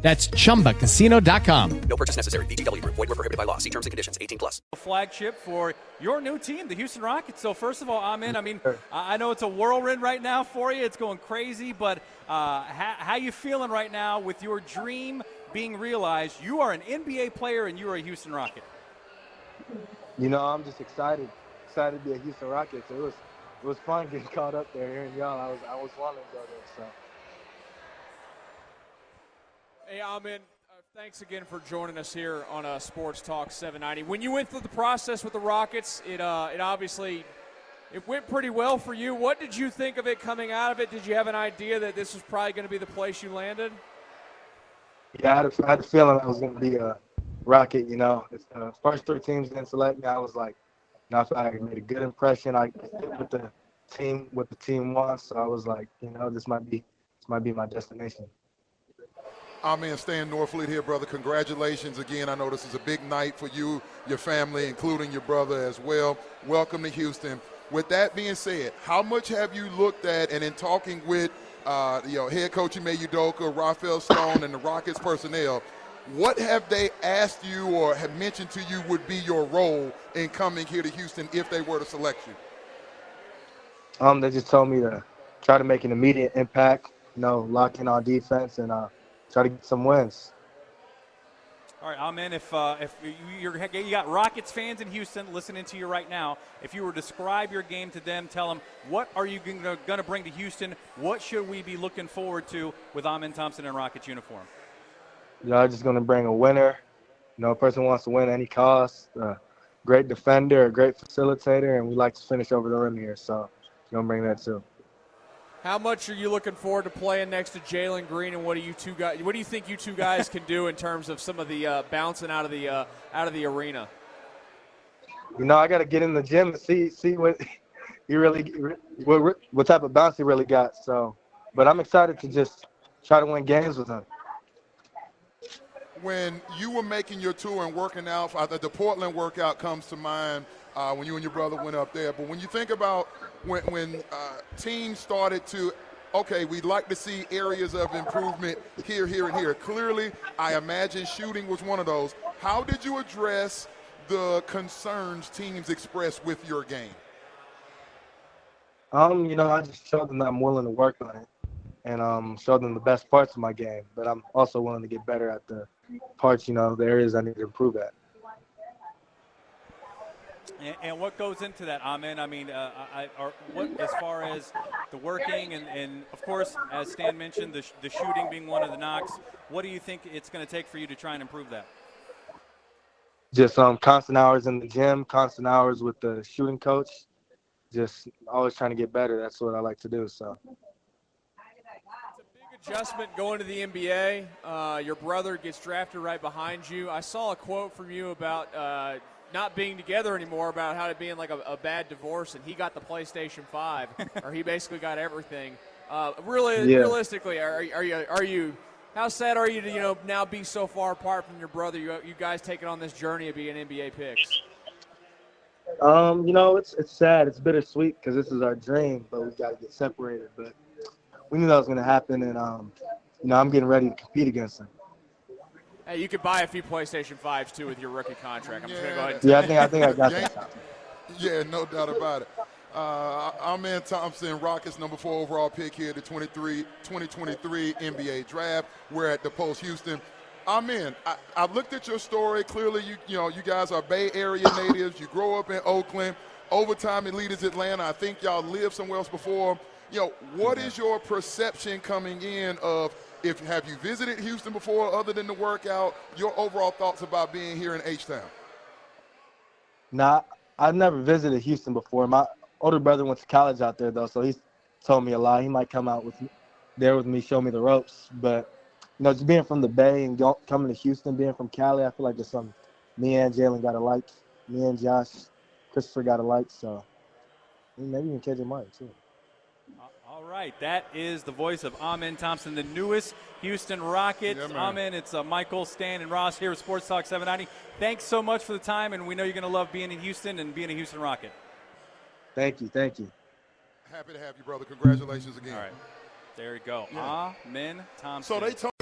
That's chumbacasino.com. No purchase necessary. VGW Group. Void were prohibited by law. See terms and conditions. 18 plus. flagship for your new team, the Houston Rockets. So first of all, I'm in. I mean, I I know it's a whirlwind right now for you. It's going crazy, but uh, how, how you feeling right now with your dream being realized? You are an NBA player and you are a Houston Rocket. You know, I'm just excited, excited to be a Houston Rockets. It was, it was fun getting caught up there hearing y'all. I was, I was wanting to go there. So. Hey, Amen, uh, thanks again for joining us here on uh, Sports Talk 790. When you went through the process with the Rockets, it uh, it obviously it went pretty well for you. What did you think of it coming out of it? Did you have an idea that this was probably going to be the place you landed? Yeah, I had, a, I had a feeling I was going to be a Rocket. You know, the first three teams didn't select me, I was like, you know, I I made a good impression. I fit with the team, what the team wants. So I was like, you know, this might be, this might be my destination. Amen. Stan Norfleet here, brother. Congratulations again. I know this is a big night for you, your family, including your brother as well. Welcome to Houston. With that being said, how much have you looked at and in talking with uh, you know head coach Ime Udoka, Rafael Stone, and the Rockets personnel? What have they asked you or have mentioned to you would be your role in coming here to Houston if they were to select you? Um, they just told me to try to make an immediate impact. You know, lock in on defense and uh, try to get some wins. All right, Amen. If uh, if you, you're, you got Rockets fans in Houston listening to you right now, if you were to describe your game to them, tell them what are you going to bring to Houston? What should we be looking forward to with Amen Thompson in Rockets uniform? You know, I'm just gonna bring a winner. You know, a person wants to win at any cost. A great defender, a great facilitator, and we like to finish over the rim here. So, you're gonna bring that too. How much are you looking forward to playing next to Jalen Green, and what do you two guys? What do you think you two guys can do in terms of some of the uh, bouncing out of the uh, out of the arena? You know, I got to get in the gym and see see what he really what what type of bounce he really got. So, but I'm excited to just try to win games with him. when you were making your tour and working out, uh, the Portland workout comes to mind uh, when you and your brother went up there. But when you think about when, when uh, teams started to, okay, we'd like to see areas of improvement here, here, and here. Clearly, I imagine shooting was one of those. How did you address the concerns teams expressed with your game? Um, you know, I just showed them that I'm willing to work on it and um, show them the best parts of my game. But I'm also willing to get better at the parts, you know, the areas I need to improve at. And, and what goes into that, Amen? I mean, uh, I, are, what as far as the working and, and of course, as Stan mentioned, the, sh- the shooting being one of the knocks. What do you think it's going to take for you to try and improve that? Just um, constant hours in the gym, constant hours with the shooting coach. Just always trying to get better. That's what I like to do. So. It's a big Adjustment going to the NBA. Uh, your brother gets drafted right behind you. I saw a quote from you about uh, not being together anymore, about how it being like a, a bad divorce, and he got the PlayStation Five, or he basically got everything. Uh, really, Yeah. realistically, are, are you are you? How sad are you to you know now be so far apart from your brother? You you guys taking on this journey of being NBA picks. Um, you know, it's it's sad. It's bittersweet because this is our dream, but we got to get separated. But we knew that was going to happen, and um, you know, I'm getting ready to compete against him. Hey, you could buy a few PlayStation Fives too with your rookie contract. I'm just gonna go ahead. And Yeah, I think I think I got that. Yeah, no doubt about it. Uh, in Thompson, Rockets number four overall pick here, the 23, 2023 NBA draft. We're at the Post Houston. Amen. I, I looked at your story. Clearly, you you know you guys are Bay Area natives. You grow up in Oakland. Overtime elite is Atlanta. I think y'all lived somewhere else before. You know, what is your perception coming in of if have you visited Houston before, other than the workout? Your overall thoughts about being here in H Town? Nah, I've never visited Houston before. My older brother went to college out there though, so he's told me a lot. He might come out with me, there with me, show me the ropes. But you know, just being from the Bay and go, coming to Houston, being from Cali, I feel like there's some me and Jalen got a like. Me and Josh, Christopher got a like. So maybe even KJ Martin too. All right, that is the voice of Amen Thompson, the newest Houston Rockets. Yeah, man. Amen, it's uh, Michael, Stan, and Ross here with Sports Talk 790. Thanks so much for the time, and we know you're going to love being in Houston and being a Houston Rocket. Thank you, thank you. Happy to have you, brother. Congratulations again. All right, there you go. Amen Thompson. So they told.